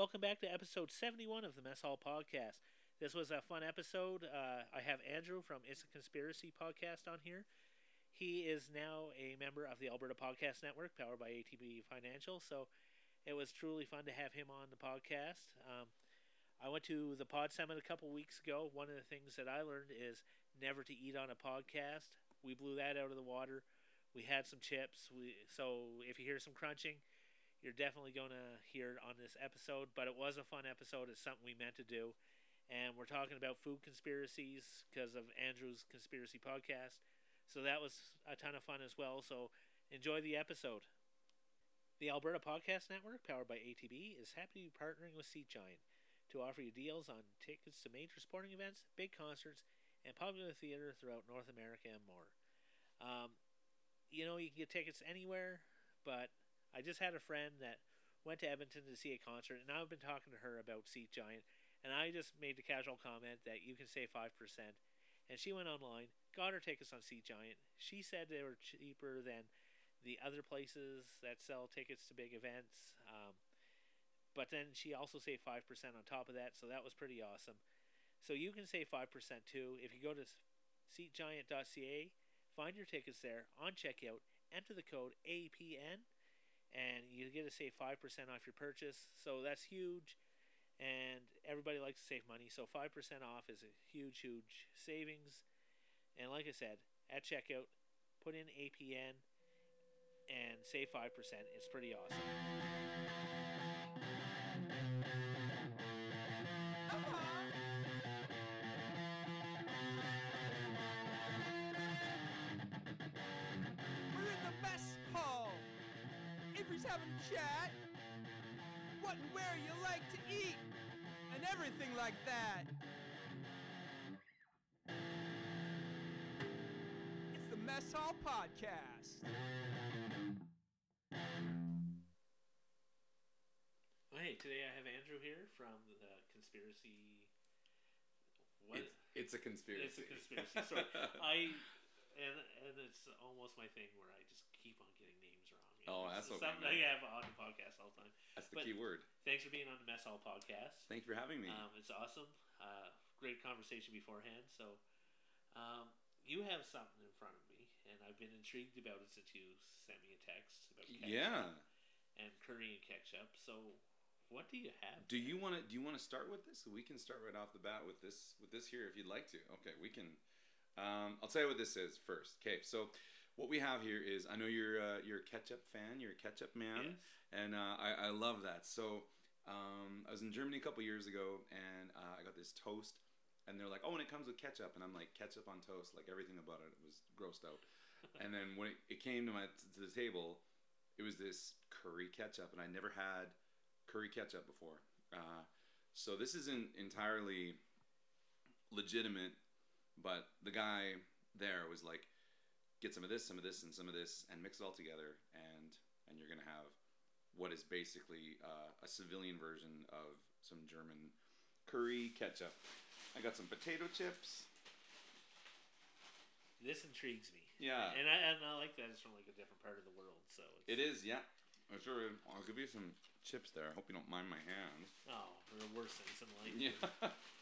Welcome back to episode 71 of the Mess Hall Podcast. This was a fun episode. Uh, I have Andrew from It's a Conspiracy Podcast on here. He is now a member of the Alberta Podcast Network, powered by ATB Financial. So it was truly fun to have him on the podcast. Um, I went to the Pod Summit a couple weeks ago. One of the things that I learned is never to eat on a podcast. We blew that out of the water. We had some chips. We so if you hear some crunching, you're definitely going to hear on this episode. But it was a fun episode. It's something we meant to do, and we're talking about food conspiracies because of Andrew's conspiracy podcast. So that was a ton of fun as well. So enjoy the episode. The Alberta Podcast Network, powered by ATB, is happy to be partnering with Seat Giant to offer you deals on tickets to major sporting events, big concerts, and popular theater throughout North America and more. Um, you know, you can get tickets anywhere, but I just had a friend that went to Edmonton to see a concert, and I've been talking to her about Seat Giant, and I just made the casual comment that you can save 5%. And she went online, got her tickets on Seat Giant. She said they were cheaper than the other places that sell tickets to big events. Um, but then she also saved 5% on top of that, so that was pretty awesome. So you can save 5% too. If you go to seatgiant.ca, find your tickets there on checkout, enter the code APN, and you get to save 5% off your purchase. So that's huge, and everybody likes to save money, so 5% off is a huge, huge savings. And like I said, at checkout, put in APN and save 5%. It's pretty awesome. Avery's having a chat. What and where you like to eat, and everything like that. It's the Mess Hall Podcast. Well, hey, today I have Andrew here from the conspiracy. What? It's, it's a conspiracy. It's a conspiracy. Sorry, I and and it's almost my thing where I just keep on getting names wrong. You Oh, that's okay, Something man. I have on the podcast all the time. That's the But key word. Thanks for being on the Mess Hall podcast. Thank you for having me. Um, it's awesome. Uh, great conversation beforehand. So, um, you have something in front of me, and I've been intrigued about it since you sent me a text about ketchup yeah. and curry and ketchup. So, what do you have? Do you want to? Do you want to start with this? We can start right off the bat with this. With this here, if you'd like to. Okay, we can. Um, I'll tell you what this is first. Okay, so what we have here is I know you're uh, you're a ketchup fan. You're a ketchup man, Yes. and uh, I, I love that. So um, I was in Germany a couple years ago, and uh, I got this toast, and they're like, "Oh, and it comes with ketchup," and I'm like, "Ketchup on toast?" Like everything about it was grossed out. and then when it, it came to my to the table, it was this curry ketchup, and I never had curry ketchup before. Uh, so this isn't entirely legitimate, but the guy there was like, get some of this, some of this, and some of this, and mix it all together, and and you're gonna have what is basically uh, a civilian version of some German curry ketchup. I got some potato chips. This intrigues me. Yeah. and I and I like that it's from like a different part of the world. So it's, It is, yeah. I'm sure. I'll give you some chips there. I hope you don't mind my hands. Oh, are worse things in life. Yeah.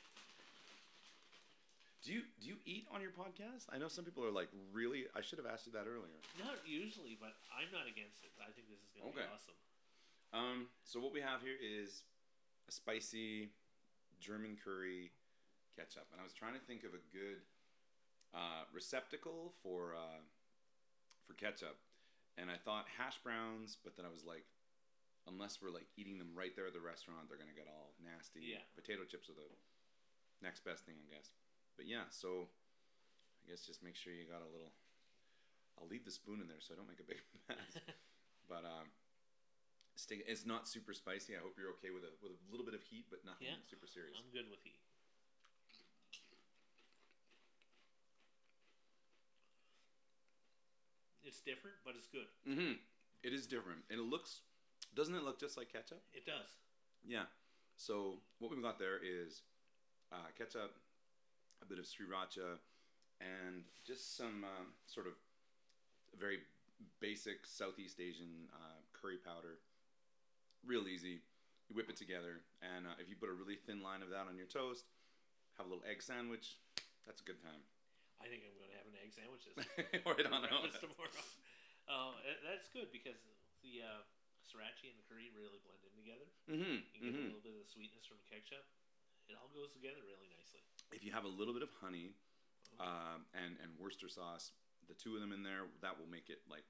Do you do you eat on your podcast? I know some people are like, really. I should have asked you that earlier. Not usually, but I'm not against it. I think this is going to Okay. be awesome. Um, so what we have here is a spicy German curry ketchup, and I was trying to think of a good uh, receptacle for uh, for ketchup, and I thought hash browns, but then I was like, unless we're like eating them right there at the restaurant, they're gonna get all nasty. Yeah. Potato chips are the next best thing, I guess. But yeah, so I guess just make sure you got a little. I'll leave the spoon in there so I don't make a big mess. but um, stick. It's not super spicy. I hope you're okay with a with a little bit of heat, but nothing Yeah, super serious. I'm good with heat. It's different, but it's good. Mm-hmm. It is different, and it looks. Doesn't it look just like ketchup? It does. Yeah. So what we've got there is uh, ketchup, a bit of sriracha, and just some um, sort of very basic Southeast Asian uh, curry powder. Real easy. You whip it together, and uh, if you put a really thin line of that on your toast, have a little egg sandwich. That's a good time. I think I'm going to have an egg sandwiches. right on. tomorrow. Uh, that's good because the uh, sriracha and the curry really blend in together. Mm-hmm. You get a little bit of the sweetness from the ketchup. It all goes together really nicely. If you have a little bit of honey um, and and Worcester sauce, the two of them in there, that will make it like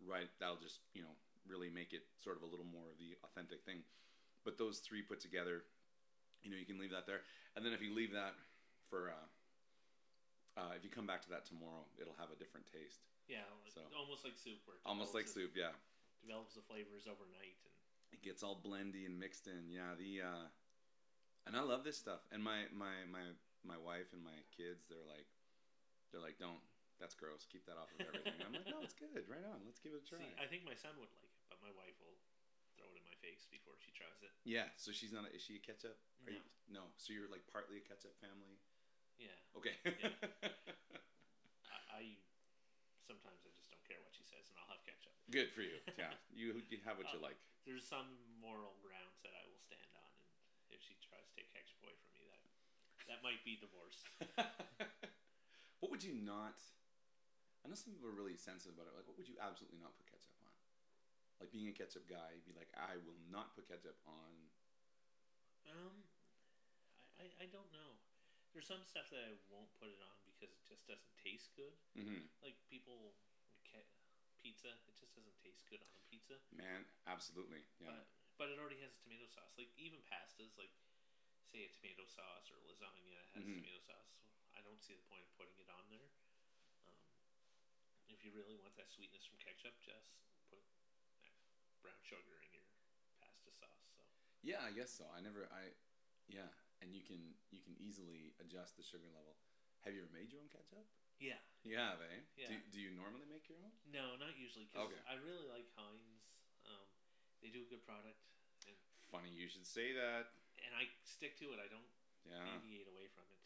right. That'll just you know really make it sort of a little more of the authentic thing. But those three put together, you know, you can leave that there, and then if you leave that for. Uh, uh, if you come back to that tomorrow, it'll have a different taste. Yeah, So- almost like soup. Where Almost like soup, yeah. Develops the flavors overnight, and it gets all blendy and mixed in. Yeah, the uh, and I love this stuff. And my my my my wife and my kids, they're like, they're like, don't. That's gross. Keep that off of everything. I'm like, no, it's good. Right on. Let's give it a try. see, I think my son would like it, but my wife will throw it in my face before she tries it. yeah. So she's not. A, is she a ketchup? Are No. You, no. So you're like partly a ketchup family. Yeah, Okay. I, I sometimes I just don't care what she says, and I'll have ketchup. good for you. Yeah. You you have what you Uh, like. There's some moral grounds that I will stand on, if she tries to take ketchup away from me, that that might be divorce. what would you not? I know some people are really sensitive about it. Like, what would you absolutely not put ketchup on? Like being a ketchup guy, be like, I will not put ketchup on. Um, I, I, I don't know. There's some stuff that I won't put it on because it just doesn't taste good. Mm-hmm. Like people, pizza, it just doesn't taste good on a pizza. Man, absolutely. Yeah. But but it already has a tomato sauce. Like even pastas, like say a tomato sauce or lasagna has Mhm. tomato sauce. I don't see the point of putting it on there. Um, if you really want that sweetness from ketchup, just put brown sugar in your pasta sauce. So yeah, I guess so. I never. I. Yeah, and you can you can easily adjust the sugar level. Have you ever made your own ketchup? yeah, You have, eh? Yeah. Do, do you normally make your own? no, not usually because Okay. I really like Heinz. They do a good product, and Funny you should say that. and I stick to it. I don't Yeah. deviate away from it.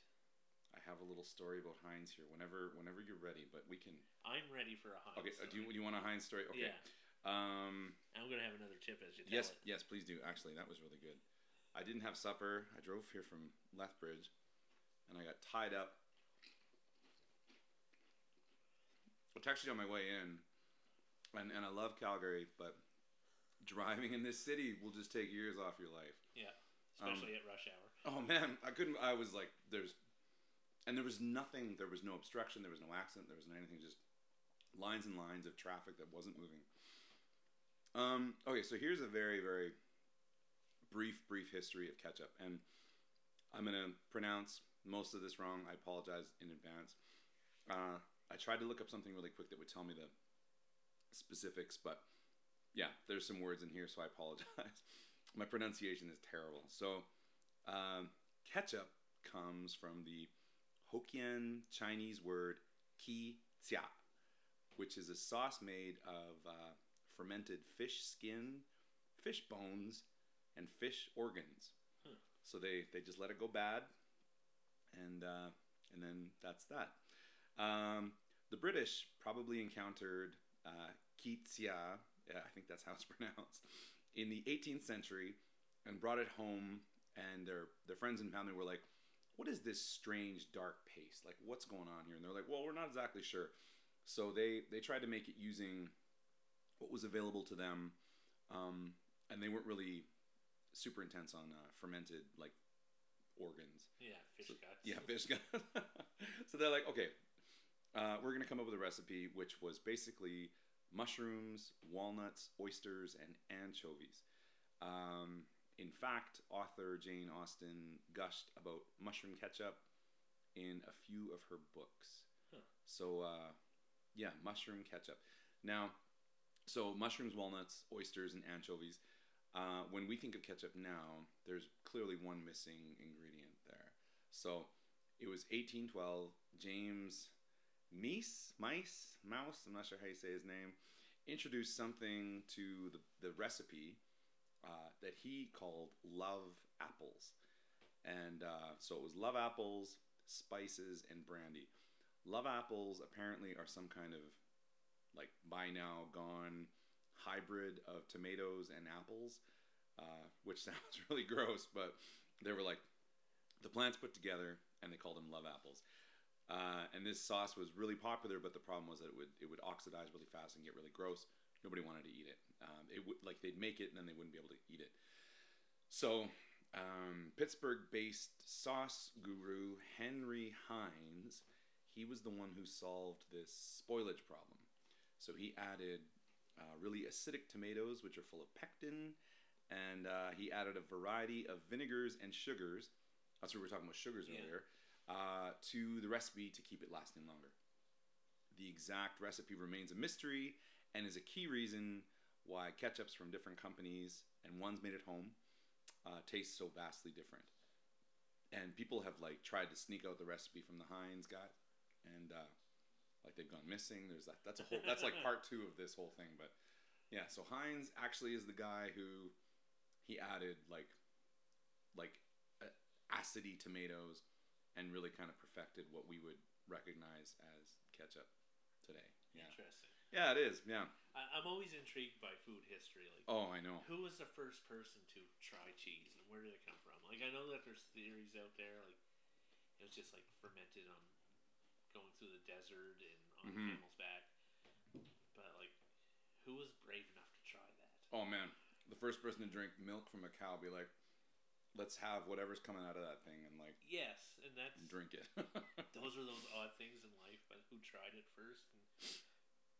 I have a little story about Heinz here. Whenever whenever you're ready, but we can. I'm ready for a Heinz. Okay. Uh, do you do you want a Heinz story? Okay. Yeah, Um. I'm gonna have another chip as you tell Yes, it. yes, please do. Actually, that was really good. I didn't have supper. I drove here from Lethbridge, and I got tied up. I actually on my way in, and, and I love Calgary, but driving in this city will just take years off your life. Yeah, Um, especially at rush hour. Oh man, I couldn't. I was like, there's, and there was nothing. There was no obstruction. There was no accident. There was no anything. Just lines and lines of traffic that wasn't moving. Um. Okay, so here's a very very brief brief history of ketchup, and I'm gonna pronounce most of this wrong. I apologize in advance. Uh, I tried to look up something really quick that would tell me the specifics, but yeah, there's some words in here, so I apologize. My pronunciation is terrible. So, um, ketchup comes from the Hokkien Chinese word ki xia, which is a sauce made of uh, fermented fish skin, fish bones, and fish organs. Huh. So they, they just let it go bad, and uh, and then that's that. Um, the British probably encountered uh, yeah, I think that's how it's pronounced, in the 18th century, and brought it home. And their their friends and family were like, "What is this strange dark paste? Like, what's going on here?" And they're like, "Well, we're not exactly sure." So they they tried to make it using what was available to them, um, and they weren't really super intense on uh, fermented like organs. Yeah, fish So- guts. Yeah, fish guts. so they're like, okay, uh, we're gonna come up with a recipe which was basically mushrooms, walnuts, oysters, and anchovies. Um, in fact, author Jane Austen gushed about mushroom ketchup in a few of her books. Huh. So, uh, yeah, mushroom ketchup. Now, so mushrooms, walnuts, oysters, and anchovies. Uh, when we think of ketchup now, there's clearly one missing ingredient there. So it was 1812. James Meese, Mice, Mouse, I'm not sure how you say his name, introduced something to the, the recipe uh, that he called love apples. And uh, so it was love apples, spices, and brandy. Love apples apparently are some kind of like by now gone hybrid of tomatoes and apples. uh, which sounds really gross, but they were like the plants put together, and they called them love apples. Uh, and this sauce was really popular, but the problem was that it would it would oxidize really fast and get really gross. Nobody wanted to eat it. Um, it would like they'd make it and then they wouldn't be able to eat it. So um, Pittsburgh-based sauce guru Henry Heinz, he was the one who solved this spoilage problem. So he added uh, really acidic tomatoes, which are full of pectin, and uh, he added a variety of vinegars and sugars. That's what we were talking about sugars Yeah. earlier. Uh, to the recipe to keep it lasting longer. The exact recipe remains a mystery and is a key reason why ketchups from different companies and ones made at home uh, taste so vastly different. And people have like tried to sneak out the recipe from the Heinz guy, and uh, like they've gone missing. There's that. That's a whole. That's like part two of this whole thing. But yeah, so Heinz actually is the guy who he added like like uh, acidy tomatoes and really kind of perfected what we would recognize as ketchup today. Yeah. Interesting. Yeah, it is. Yeah. I, I'm always intrigued by food history. Like, Oh, I know. who was the first person to try cheese, and where did it come from? Like, I know that there's theories out there, like it was just like fermented on going through the desert and on Mhm. camel's back. But like, who was brave enough to try that? Oh man, the first person to drink milk from a cow be like, let's have whatever's coming out of that thing and like Yes, and that's drink it. those are those odd things in life. But who tried it first? And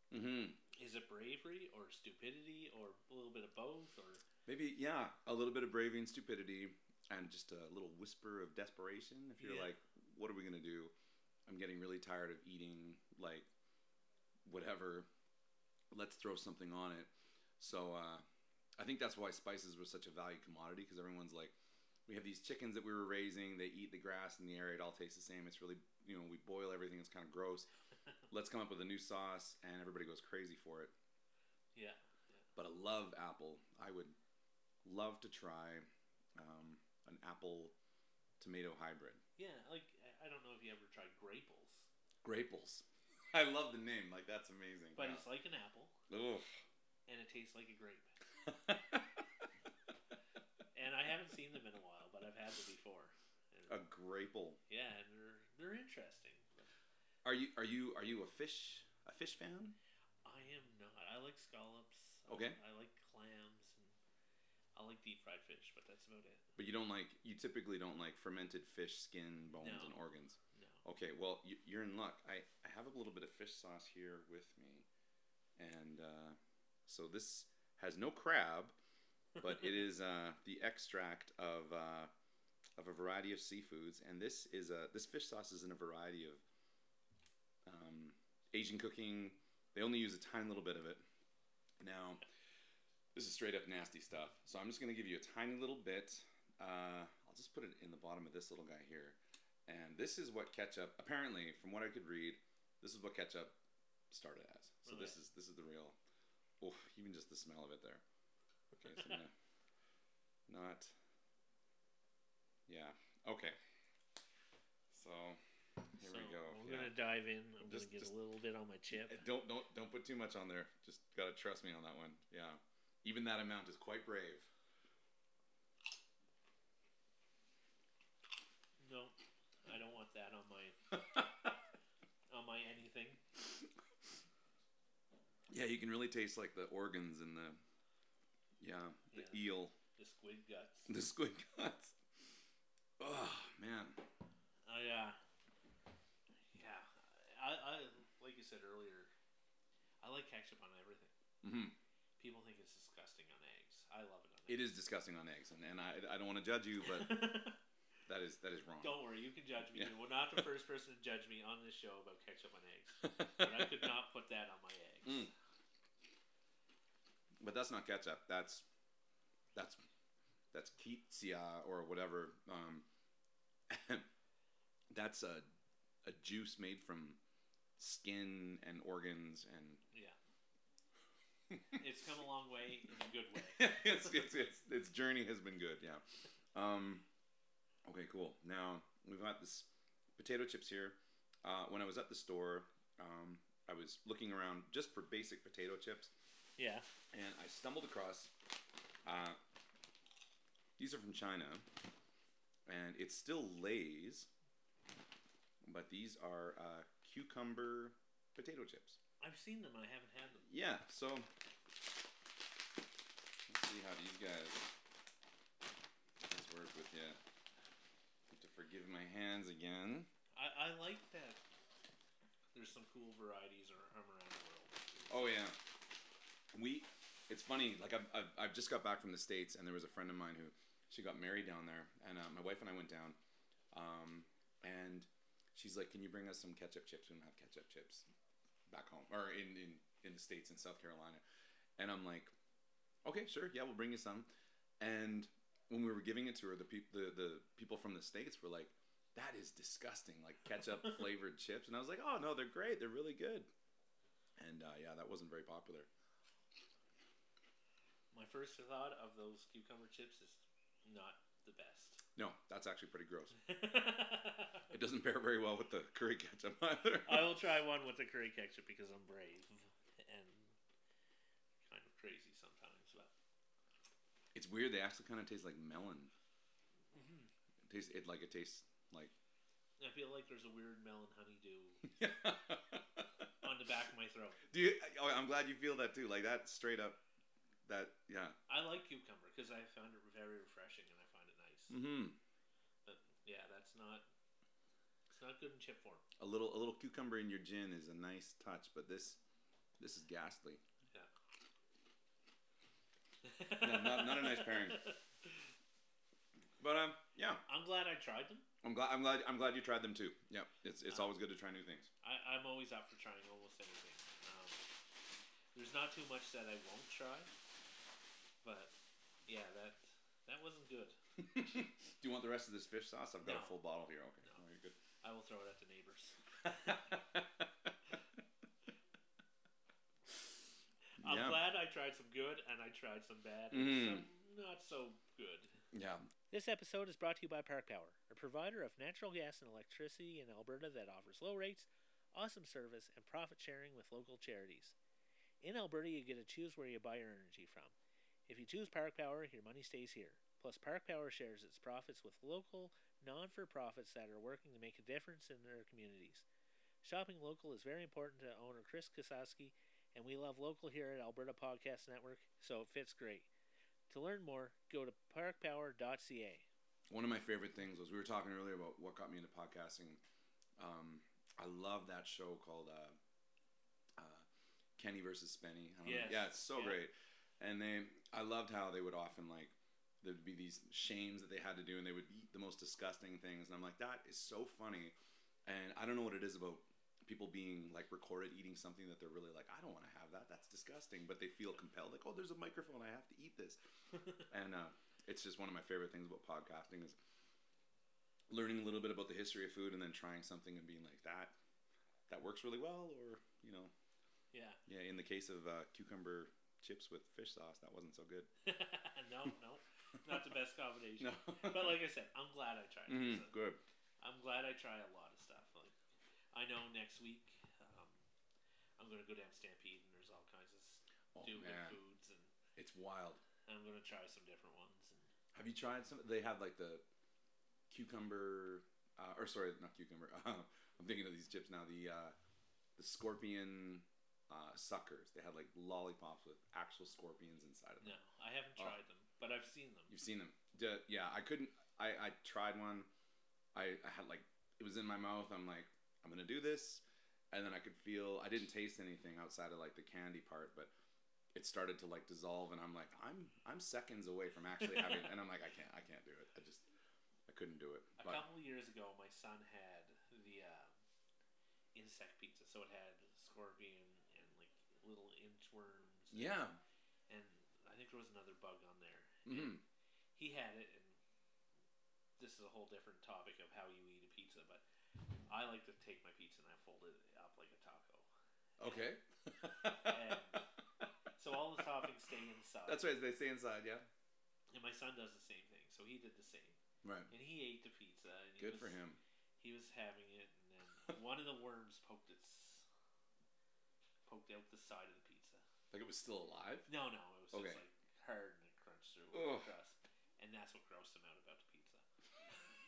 hmm is it bravery or stupidity or a little bit of both? Or Maybe yeah, a little bit of bravery and stupidity, and just a little whisper of desperation. If you're Yeah. like, what are we gonna do? I'm getting really tired of eating like whatever. Let's throw something on it. So uh, I think that's why spices were such a valued commodity because everyone's like, we have these chickens that we were raising. They eat the grass in the area. It all tastes the same. It's really you know we boil everything. It's kind of gross. Let's come up with a new sauce, and everybody goes crazy for it yeah, but I love apple. I would love to try um, an apple tomato hybrid. yeah. Like I- don't know if you ever tried graples, Graples. I love the name. Like that's amazing. but Yeah. it's like an apple Ugh. and it tastes like a grape. And I haven't seen them in a while, but I've had them before. And, a grapple. yeah, and they're they're interesting. Are you are you are you a fish a fish fan? I am not. I like scallops. I- Okay. I like clams and I like deep fried fish, but that's about it. But you don't like you typically don't like fermented fish skin, bones, No. and organs. No. Okay, well you, you're in luck. I, I have a little bit of fish sauce here with me, and uh, so this has no crab, but it is uh, the extract of uh, of a variety of seafoods, and this is a this fish sauce is in a variety of um, Asian cooking. They only use a tiny little bit of it. Now, this is straight up nasty stuff. So I'm just gonna give you a tiny little bit. Uh, I'll just put it in the bottom of this little guy here, and this is what ketchup. Apparently, from what I could read, this is what ketchup started as. So this is this is the real. Oh, even just the smell of it there. Okay, so I'm gonna not. Yeah. Okay. So here we go. I'm yeah. gonna dive in. I'm Just- gonna get just- a little bit on my chip. Uh, Don't don't don't put too much on there. Just gotta trust me on that one. Yeah, even that amount is quite brave. No, I don't want that on my on my anything. yeah, you can really taste like the organs and the yeah the Yeah. eel, The squid guts. the squid guts. Oh man, I uh, yeah, I, I like you said earlier. I like ketchup on everything. hmm People think it's disgusting on eggs. I love it on it eggs. is disgusting on eggs, and, and I I don't want to judge you, but that is that is wrong. Don't worry, you can judge me. Yeah. You're not the first person to judge me on this show about ketchup on eggs. But I could not put that on my eggs. Mm. But that's not ketchup. That's that's that's Kitsia or whatever. Um, that's a a juice made from skin and organs and Yeah, it's come a long way in a good way. it's, it's, it's, its journey has been good. Yeah. Um, okay, cool. Now we've got this potato chips here. Uh, when I was at the store, um, I was looking around just for basic potato chips, Yeah, and I stumbled across uh, these are from China, and it's still Lay's, but these are uh, cucumber potato chips. I've seen them. I haven't had them. Yeah, so let's see how these guys let's work with you. Have to forgive my hands again. I, I like that. There's some cool varieties ar- around the world. Oh yeah, we. It's funny. Like I've, I've, I've just got back from the states, and there was a friend of mine who she got married down there, and uh, my wife and I went down, um, and she's like, "Can you bring us some ketchup chips? We don't have ketchup chips back home or in in in the states in South Carolina," and I'm like, "Okay, sure, yeah, we'll bring you some." And when we were giving it to her, the people the, the people from the states were like, "That is disgusting! Like ketchup flavored chips." And I was like, "Oh no, they're great. They're really good." And uh, yeah, that wasn't very popular. My first thought of those cucumber chips is not the best. No, that's actually pretty gross. It doesn't pair very well with the curry ketchup either. I will try one with the curry ketchup because I'm brave and kind of crazy sometimes. But It's weird. They actually kind of taste like melon. Mm-hmm. It tastes it like it tastes like. I feel like there's a weird melon honeydew on the back of my throat. Do you? Oh, I'm glad you feel that too. Like that straight up. That yeah. I like cucumber because I found it very refreshing and I find it nice. Mm-hmm. But yeah, that's not. It's not good in chip form. A little a little cucumber in your gin is a nice touch, but this this is ghastly. No, not- not a nice pairing. But um, yeah, I'm glad I tried them. I'm glad I'm glad I'm glad you tried them too. Yeah, it's it's Uh, always good to try new things. I, I'm always up for trying almost anything. Um, there's not too much that I won't try, yeah, that that wasn't good. Do you want the rest of this fish sauce? I've got a full bottle here. Okay, No. oh, you're good. I will throw it at the neighbors. I'm yeah. glad I tried some good and I tried some bad Mm. and some not so good. yeah. This episode is brought to you by Park Power, a provider of natural gas and electricity in Alberta that offers low rates, awesome service, and profit sharing with local charities. In Alberta, you get to choose where you buy your energy from. If you choose Park Power, your money stays here. Plus, Park Power shares its profits with local non for profits that are working to make a difference in their communities. Shopping local is very important to owner Kris Kasawski, and we love local here at Alberta Podcast Network, so it fits great. To learn more, go to parkpower.ca. One of my favorite things was we were talking earlier about what got me into podcasting. Um, I love that show called uh, uh, Kenny versus Spenny. Know. Yes. Yeah, it's so Yeah. great. And they, I loved how they would often like there'd be these shames that they had to do, and they would eat the most disgusting things. And I'm like, that is so funny. And I don't know what it is about people being like recorded eating something that they're really like, I don't want to have that. That's disgusting. But they feel compelled, like, oh, there's a microphone. I have to eat this. and uh, it's just one of my favorite things about podcasting is learning a little bit about the history of food and then trying something and being like that that works really well or you know Yeah. yeah in the case of uh, cucumber chips with fish sauce that wasn't so good no, no, not the best combination. no But like I said, I'm glad I tried it. Mhm, So good I'm glad I try a lot of stuff. Like I know next week um, I'm gonna go down Stampede and there's all kinds of oh stupid foods and it's wild I'm gonna try some different ones. And have you tried some they have like the cucumber uh, or sorry not cucumber i'm thinking of these chips now the uh, the scorpion uh, suckers they had like lollipops with actual scorpions inside of them no, I haven't Oh. tried them, but I've seen them. You've seen them. D- yeah, I couldn't. I, I tried one. I, I had like it was in my mouth. I'm like, I'm gonna do this, and then I could feel. I didn't taste anything outside of like the candy part, but it started to like dissolve, and I'm like, I'm I'm seconds away from actually having. and I'm like, I can't. I can't do it. I just I couldn't do it. A But couple of years ago, my son had the uh, insect pizza, so it had scorpion little inchworms. and- yeah. and I think there was another bug on there. hmm He had it, and this is a whole different topic of how you eat a pizza, but I like to take my pizza and I fold it up like a taco. Okay. So all the toppings stay inside. That's right. They stay inside. Yeah. And my son does the same thing, so he did the same, Right. and he ate the pizza. And he Good was, for him. He was having it, and then one of the worms poked its poked out the side of the pizza. Like it was still alive. No, no, it was Okay. just like hard and it crunched through Ugh. the crust. and that's what grossed him out about the pizza.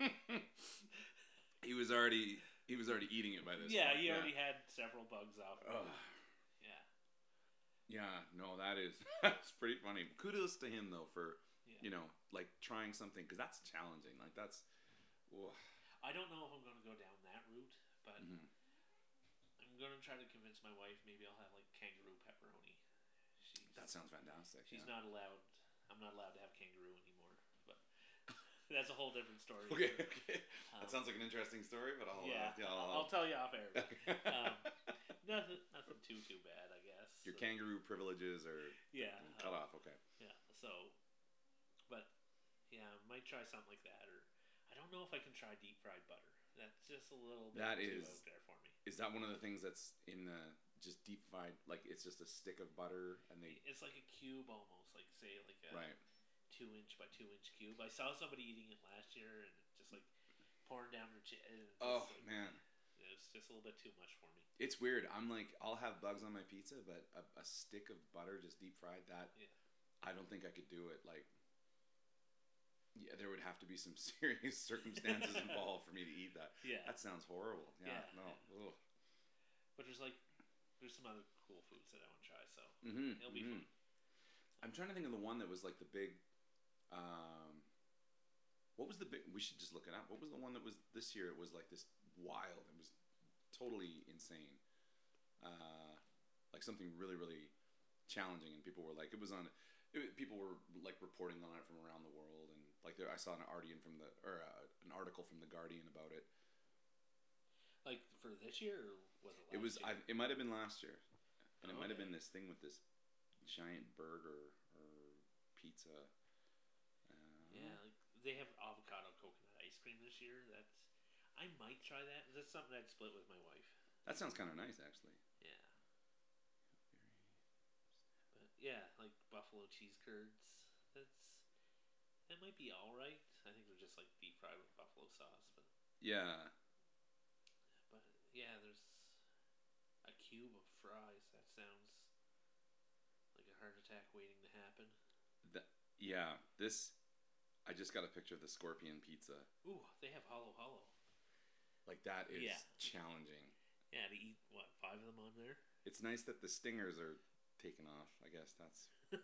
he was already he was already eating it by this. yeah, point. he already had several bugs off. of Yeah, Yeah, no, that is that's pretty funny. Kudos to him though for yeah. you know like trying something because that's challenging. Like that's. I don't know if I'm gonna go down that route, but Mhm. I'm gonna try to convince my wife. Maybe I'll have like kangaroo pepperoni. She's, that sounds fantastic. She's yeah. not allowed. I'm not allowed to have kangaroo anymore. But that's a whole different story. Okay, okay. Um, that sounds like an interesting story, but I'll yeah, uh, yeah, I'll, I'll tell you off air. um, nothing, nothing too too bad, I guess. Your So, kangaroo privileges are yeah, cut um, off. Okay. Yeah. So, but yeah, might try something like that, or I don't know if I can try deep fried butter. That's just a little bit That too is- out there for me. Is that one of the things that's in the just deep fried? Like it's just a stick of butter and they It's like a cube almost, like say like a right. two inch by two inch cube. I saw somebody eating it last year, and it just like pouring down their chin. Oh man, it was just a little bit too much for me. it's weird. I'm like I'll have bugs on my pizza, but a, a stick of butter just deep fried that Yeah. I don't think I could do it. Like yeah, there would have to be some serious circumstances involved for me to eat that. Yeah. That sounds horrible. Yeah, Yeah. no. Ugh. But there's like there's some other cool foods that I want to try, so Mm-hmm, it'll be fun. I'm trying to think of the one that was like the big. Um, what was the big? We should just look it up. What was the one that was this year? It was like this wild. It was totally insane. Uh, like something really, really challenging, and people were like, it was on. It, people were like reporting on it from around the world, and like there, I saw an Guardian from the or uh, an article from the Guardian about it. Like for this year, or was it? Last It was. Year? I, it might have been last year, and it might have been this thing with this giant burger or pizza. Uh, Yeah, like they have avocado coconut ice cream this year. That's I might try that. That's something I'd split with my wife. that sounds kind of nice, actually. Yeah. But yeah, like buffalo cheese curds. That's that might be all right. I think they're just like deep fried with buffalo sauce, but Yeah, but yeah, there's a cube of fries. That sounds like a heart attack waiting to happen. That yeah. This, I just got a picture of the scorpion pizza. Ooh, they have hollow hollow. Like that is Yeah. challenging. Yeah, to eat what five of them on there. It's nice that the stingers are taken off. I guess that's.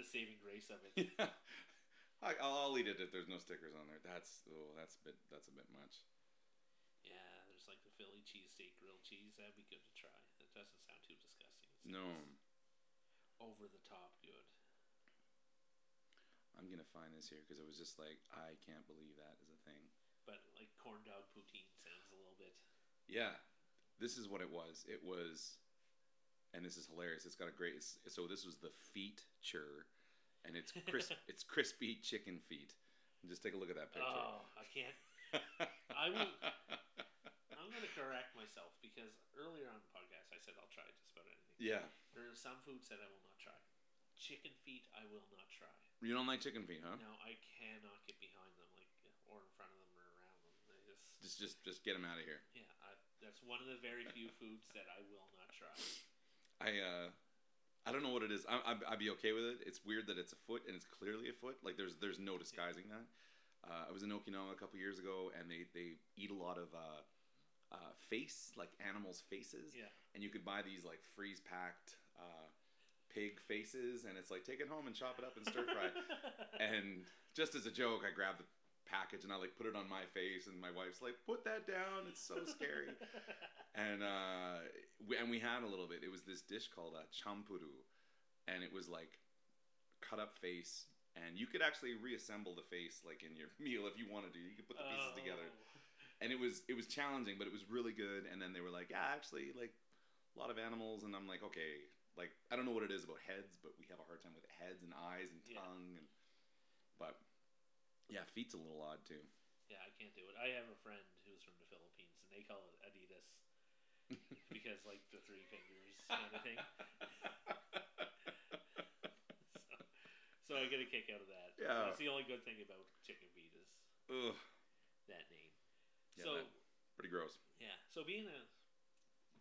the saving grace of it. Yeah. I, I'll eat it if there's no stickers on there. That's oh, that's a bit that's a bit much. Yeah, there's like the Philly cheesesteak grilled cheese. That'd be good to try. That doesn't sound too disgusting. It No, over the top good. I'm gonna find this here because it was just like I can't believe that is a thing. But like corn dog poutine sounds a little bit. Yeah, this is what it was. It was, and this is hilarious. It's got a great. So this was the feature, and it's crisp. it's crispy chicken feet. And just take a look at that picture. Oh, I can't. I will- I'm gonna correct myself because earlier on the podcast I said I'll try just about anything. yeah, There are some foods that I will not try. Chicken feet I will not try. you don't like chicken feet, huh? No, I cannot get behind them, like or in front of them or around them. They just Just, just, just get them out of here. yeah. I, that's one of the very few foods that I will not try. I, uh, I don't know what it is. I, I, I'd be okay with it. It's weird that it's a foot and it's clearly a foot. Like there's, there's no disguising that. Uh, I was in Okinawa a couple years ago, and they, they eat a lot of uh, uh, face, like animals' faces. Yeah. and you could buy these like freeze packed uh, pig faces, and it's like take it home and chop it up and stir fry. and just as a joke, I grabbed the package and I like put it on my face, and my wife's like, "Put that down! It's so scary." and uh, we, and we had a little bit. It was this dish called uh, champuru, and it was like cut up face. And you could actually reassemble the face like in your meal if you wanted to. You could put the pieces together Oh. and it was it was challenging, but it was really good. And then they were like, yeah, actually, like a lot of animals, and I'm like, okay, like I don't know what it is about heads, but we have a hard time with heads and eyes and Yeah. tongue, and but yeah, feet's a little odd too. Yeah, I can't do it. I have a friend who's from the Philippines, and they call it Adidas because, like, the three fingers kind of thing. so, so I get a kick out of that. Yeah. That's the only good thing about chicken feet is Ugh, that name. Yeah, so pretty gross. yeah, so being a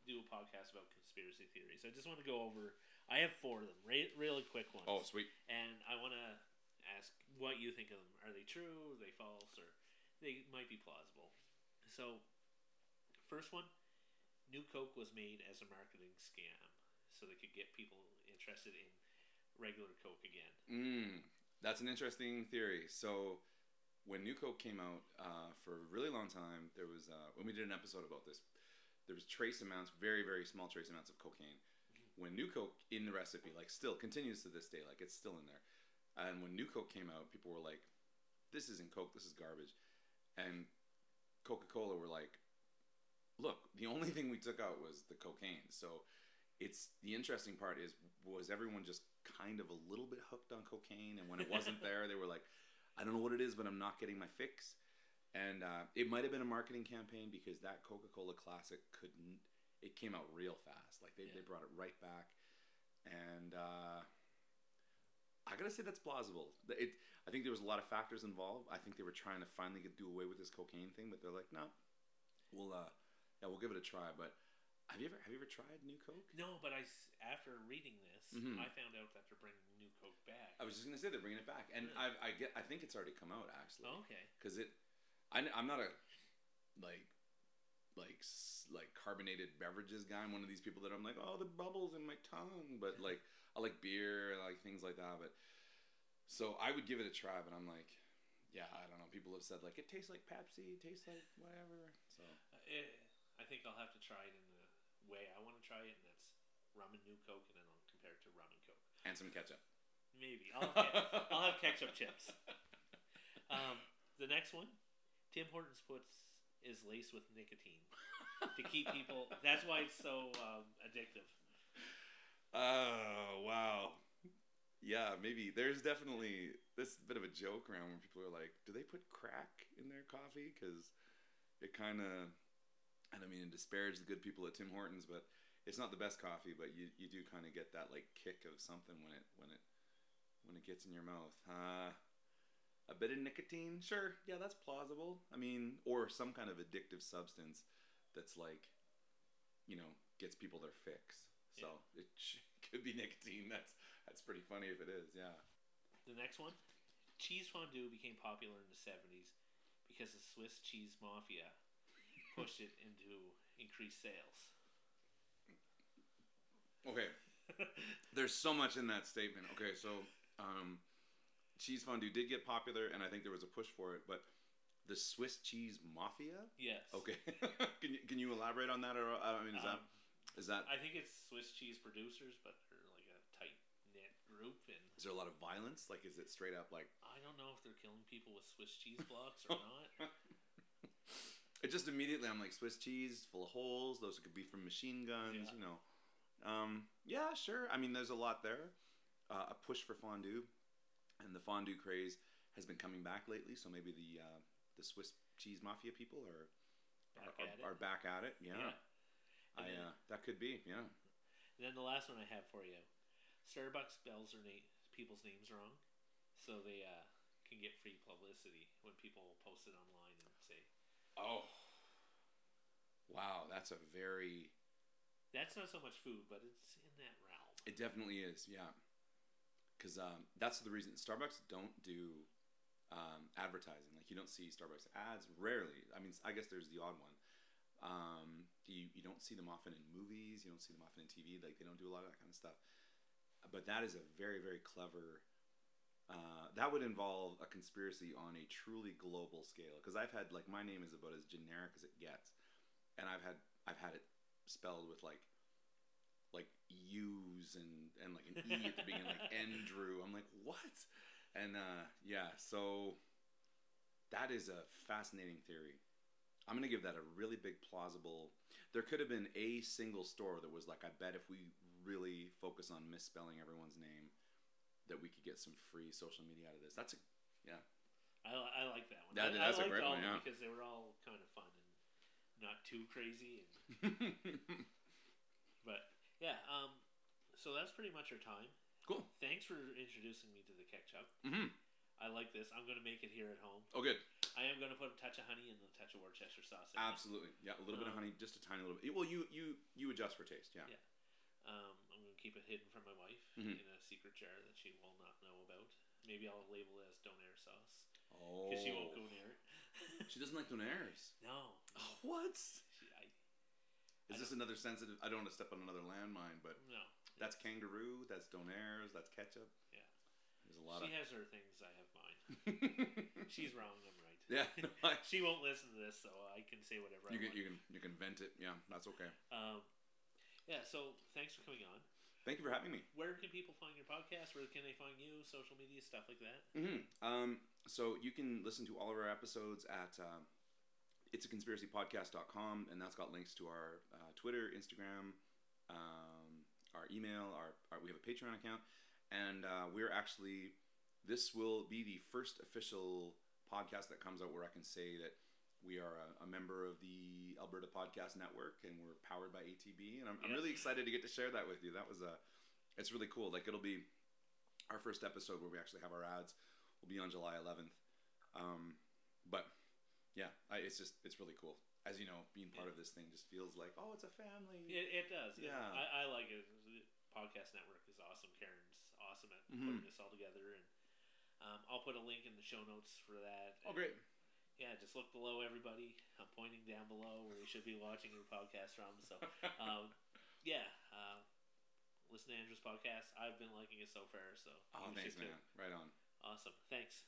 do a podcast about conspiracy theories, I just want to go over. I have four of them, re- really quick ones. Oh, sweet. and I want to ask what you think of them. Are they true? Are they false? Or they might be plausible. So, first one, New Coke was made as a marketing scam, so they could get people interested in regular Coke again. Mm, that's an interesting theory. So, when New Coke came out uh, for a really long time, there was uh, when we did an episode about this, there was trace amounts, very very small trace amounts of cocaine. When New Coke in the recipe, like still continues to this day, like it's still in there. And when New Coke came out, people were like, "This isn't Coke. This is garbage." And Coca Cola were like, "Look, the only thing we took out was the cocaine." So it's the interesting part is was everyone just kind of a little bit hooked on cocaine, and when it wasn't there, they were like, "I don't know what it is, but I'm not getting my fix." And uh, it might have been a marketing campaign because that Coca Cola Classic couldn't. It came out real fast. Like they, Yeah. they brought it right back, and uh, I gotta say that's plausible. It, I think there was a lot of factors involved. I think they were trying to finally get do away with this cocaine thing, but they're like, no, we'll uh, yeah, we'll give it a try. But have you ever have you ever tried New Coke? No, but I after reading this, Mhm. I found out that they're bringing New Coke back. I was just gonna say they're bringing it back, and Yeah. I I get I think it's already come out actually. Oh, okay. because it I, am not a like like like carbonated beverages guy. I'm one of these people that I'm like, oh, the bubbles in my tongue. But like, I like beer, I like things like that. But so I would give it a try. But I'm like, yeah, I don't know. People have said like it tastes like Pepsi, it tastes like whatever. So Uh, it, I think I'll have to try it in the way I want to try it, and that's rum and New Coke, and then I'll compare it to rum and Coke. and some ketchup. Maybe I'll have, I'll have ketchup chips. Um, the next one, Tim Hortons puts is laced with nicotine to keep people. That's why it's so um, addictive. Oh wow. Yeah, maybe there's definitely this bit of a joke around when people are like, "Do they put crack in their coffee?" Because it kind of, I don't mean to disparage the good people at Tim Hortons, but it's not the best coffee. But you, you do kind of get that like kick of something when it when it when it gets in your mouth. Uh, a bit of nicotine, sure, yeah, that's plausible. I mean, or some kind of addictive substance that's like, you know, gets people their fix. So it sh- could be nicotine. That's that's pretty funny if it is. Yeah. The next one, cheese fondue became popular in the seventies because the Swiss cheese mafia pushed it into increased sales. Okay. There's so much in that statement. Okay, so um, cheese fondue did get popular, and I think there was a push for it. But the Swiss cheese mafia. yes. Okay. can you can you elaborate on that? Or I mean, is that Um, is that I think it's Swiss cheese producers, but they're like a tight knit group, and is there a lot of violence? Like, is it straight up like? I don't know if they're killing people with Swiss cheese blocks or not. It just immediately I'm like Swiss cheese full of holes. Those could be from machine guns, Yeah. you know. Um, yeah, sure. I mean, there's a lot there. Uh, a push for fondue, and the fondue craze has been coming back lately. So maybe the uh, the Swiss cheese mafia people are Back are, at it. are back at it. Yeah, Yeah. I then- uh, that could be. Yeah. And then the last one I have for you, Starbucks spells their na- people's names wrong, so they uh, can get free publicity when people post it online and say Oh. Wow, that's a very. that's not so much food, but it's in that realm. It definitely is. Yeah. Because um, that's the reason Starbucks don't do um, advertising. Like you don't see Starbucks ads rarely. I mean, I guess there's the odd one. Um, you you don't see them often in movies. You don't see them often in TV. Like they don't do a lot of that kind of stuff. But that is a very very clever. Uh, that would involve a conspiracy on a truly global scale. Because I've had like my name is about as generic as it gets, and I've had I've had it spelled with like like U's and and like an E at the beginning, like Andrew. I'm like, what? And uh, yeah, so that is a fascinating theory. I'm gonna give that a really big plausible. There could have been a single store that was like, I bet if we really focus on misspelling everyone's name, that we could get some free social media out of this. That's a I, li- I like that one. That- I, that's I a great all one, yeah. because they were all kind of fun and not too crazy. And, but yeah, um, so that's pretty much our time. cool. Thanks for introducing me to the ketchup. Mm-hmm. I like this. I'm gonna make it here at home. Oh, good. I am gonna put a touch of honey and a touch of Worcester sauce. In it. Absolutely. Yeah, a little bit of Um, honey, just a tiny little bit. Well, you you you adjust for taste. Yeah. Yeah. Um, I'm gonna keep it hidden from my wife Mhm. in a secret jar that she will not know about. maybe I'll label it as donair sauce Oh. because she won't go near it. She doesn't like donaires. no, Oh, what? Is this another sensitive? I don't want to step on another landmine, but no. that's kangaroo. That's donaires. That's ketchup. Yeah. There's a lot of She of. has her things. I have mine. She's wrong. I'm right. yeah. no, I- She won't listen to this, so I can say whatever you I can want. you can you can vent it. Yeah, that's okay. Um, yeah. So thanks for coming on. Thank you for having me. Where can people find your podcast? Where can they find you? Social media stuff like that. hmm Um, so you can listen to all of our episodes at um, it's a conspiracy podcast.com and that's got links to our uh, Twitter, Instagram, um, our email, our, our we have a Patreon account, and uh, we're actually this will be the first official podcast that comes out where I can say that we are a, a member of the Alberta Podcast Network and we're powered by ATB, and I'm, I'm really excited to get to share that with you. That was a it's really cool. Like it'll be our first episode where we actually have our ads will be on July 11th. Um, but yeah, I, it's just it's really cool. As you know, being part of this thing just feels like oh, it's a family. It, it does. Yeah. I, I like it. The podcast network is awesome. Karen's awesome at Mhm. putting this all together, and um, I'll put a link in the show notes for that. Oh, And, great. Yeah, just look below, everybody. I'm pointing down below where you should be watching your podcast from. So, um, yeah, uh, listen to Andrew's podcast. I've been liking it so far. So, oh, thanks, should too. man. Right on. Awesome. Thanks.